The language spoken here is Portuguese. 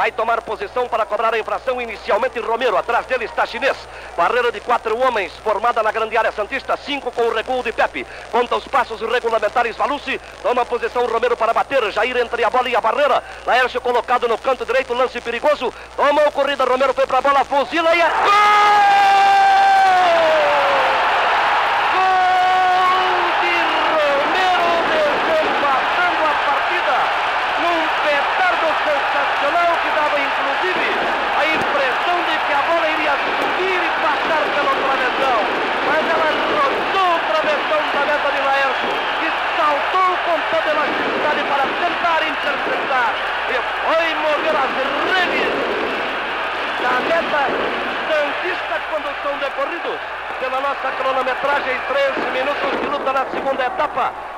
vai tomar posição para cobrar a infração inicialmente Romero, atrás dele está Chinês. Barreira de quatro homens, formada na grande área Santista, cinco com o recuo de Pepe. Conta os passos regulamentares Valucci, toma posição Romero para bater, Jair entre a bola e a barreira. Laércio colocado no canto direito, lance perigoso. Toma o corrida, Romero foi para a bola, fuzila e é gol! Toda elasticidade para tentar interceptar. E foi morrer as redes da meta Santista quando são decorridos pela nossa cronometragem. 13 minutos de luta na segunda etapa.